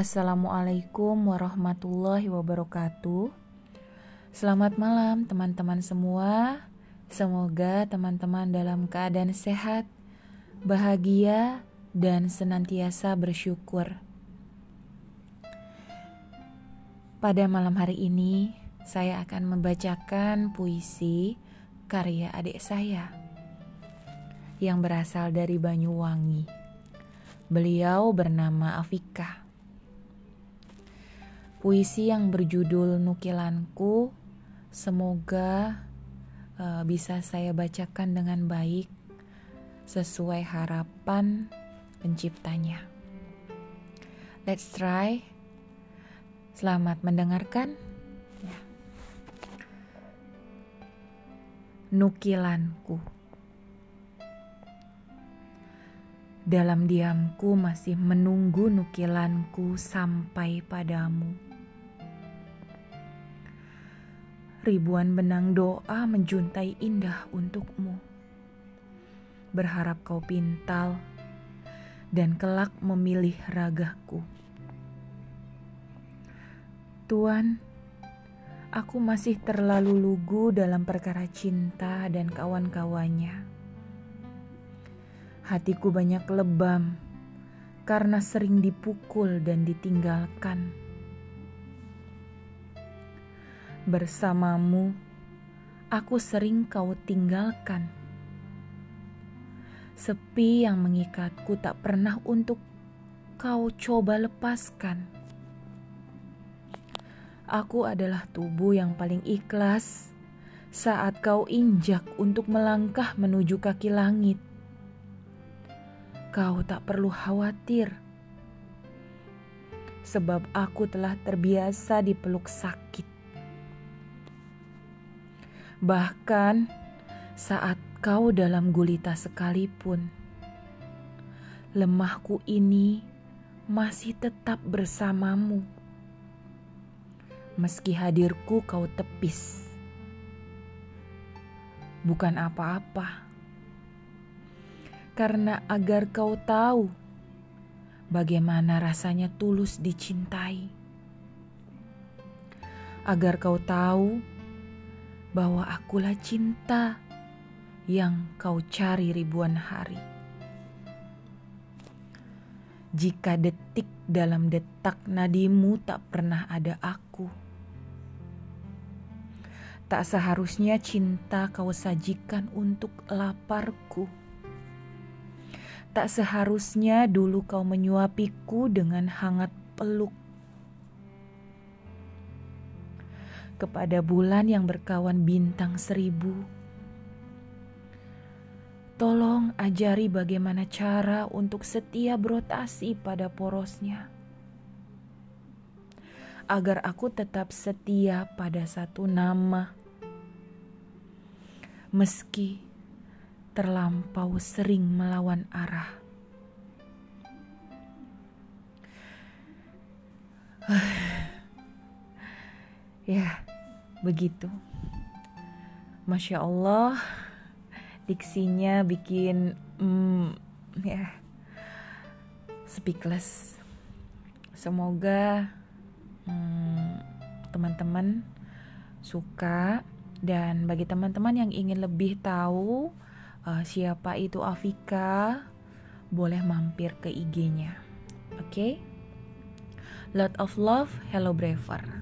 Assalamualaikum warahmatullahi wabarakatuh. Selamat malam, teman-teman semua. Semoga teman-teman dalam keadaan sehat, bahagia, dan senantiasa bersyukur. Pada malam hari ini, saya akan membacakan puisi karya adik saya yang berasal dari Banyuwangi. Beliau bernama Afika. Puisi yang berjudul Nukilanku semoga uh, bisa saya bacakan dengan baik sesuai harapan penciptanya. Let's try. Selamat mendengarkan. Ya. Nukilanku. Dalam diamku masih menunggu nukilanku sampai padamu ribuan benang doa menjuntai indah untukmu. Berharap kau pintal dan kelak memilih ragaku. Tuan, aku masih terlalu lugu dalam perkara cinta dan kawan-kawannya. Hatiku banyak lebam karena sering dipukul dan ditinggalkan Bersamamu, aku sering kau tinggalkan. Sepi yang mengikatku tak pernah untuk kau coba lepaskan. Aku adalah tubuh yang paling ikhlas saat kau injak untuk melangkah menuju kaki langit. Kau tak perlu khawatir, sebab aku telah terbiasa dipeluk sakit. Bahkan saat kau dalam gulita sekalipun, lemahku ini masih tetap bersamamu. Meski hadirku kau tepis, bukan apa-apa, karena agar kau tahu bagaimana rasanya tulus dicintai, agar kau tahu bahwa akulah cinta yang kau cari ribuan hari. Jika detik dalam detak nadimu tak pernah ada aku, tak seharusnya cinta kau sajikan untuk laparku. Tak seharusnya dulu kau menyuapiku dengan hangat peluk kepada bulan yang berkawan bintang seribu. Tolong ajari bagaimana cara untuk setia berotasi pada porosnya. Agar aku tetap setia pada satu nama. Meski terlampau sering melawan arah. ya, begitu. Masya Allah, diksinya bikin mm, ya speechless. Semoga mm, teman-teman suka dan bagi teman-teman yang ingin lebih tahu uh, siapa itu Afika, boleh mampir ke IG-nya. Oke? Okay? Lot of love, hello Braver.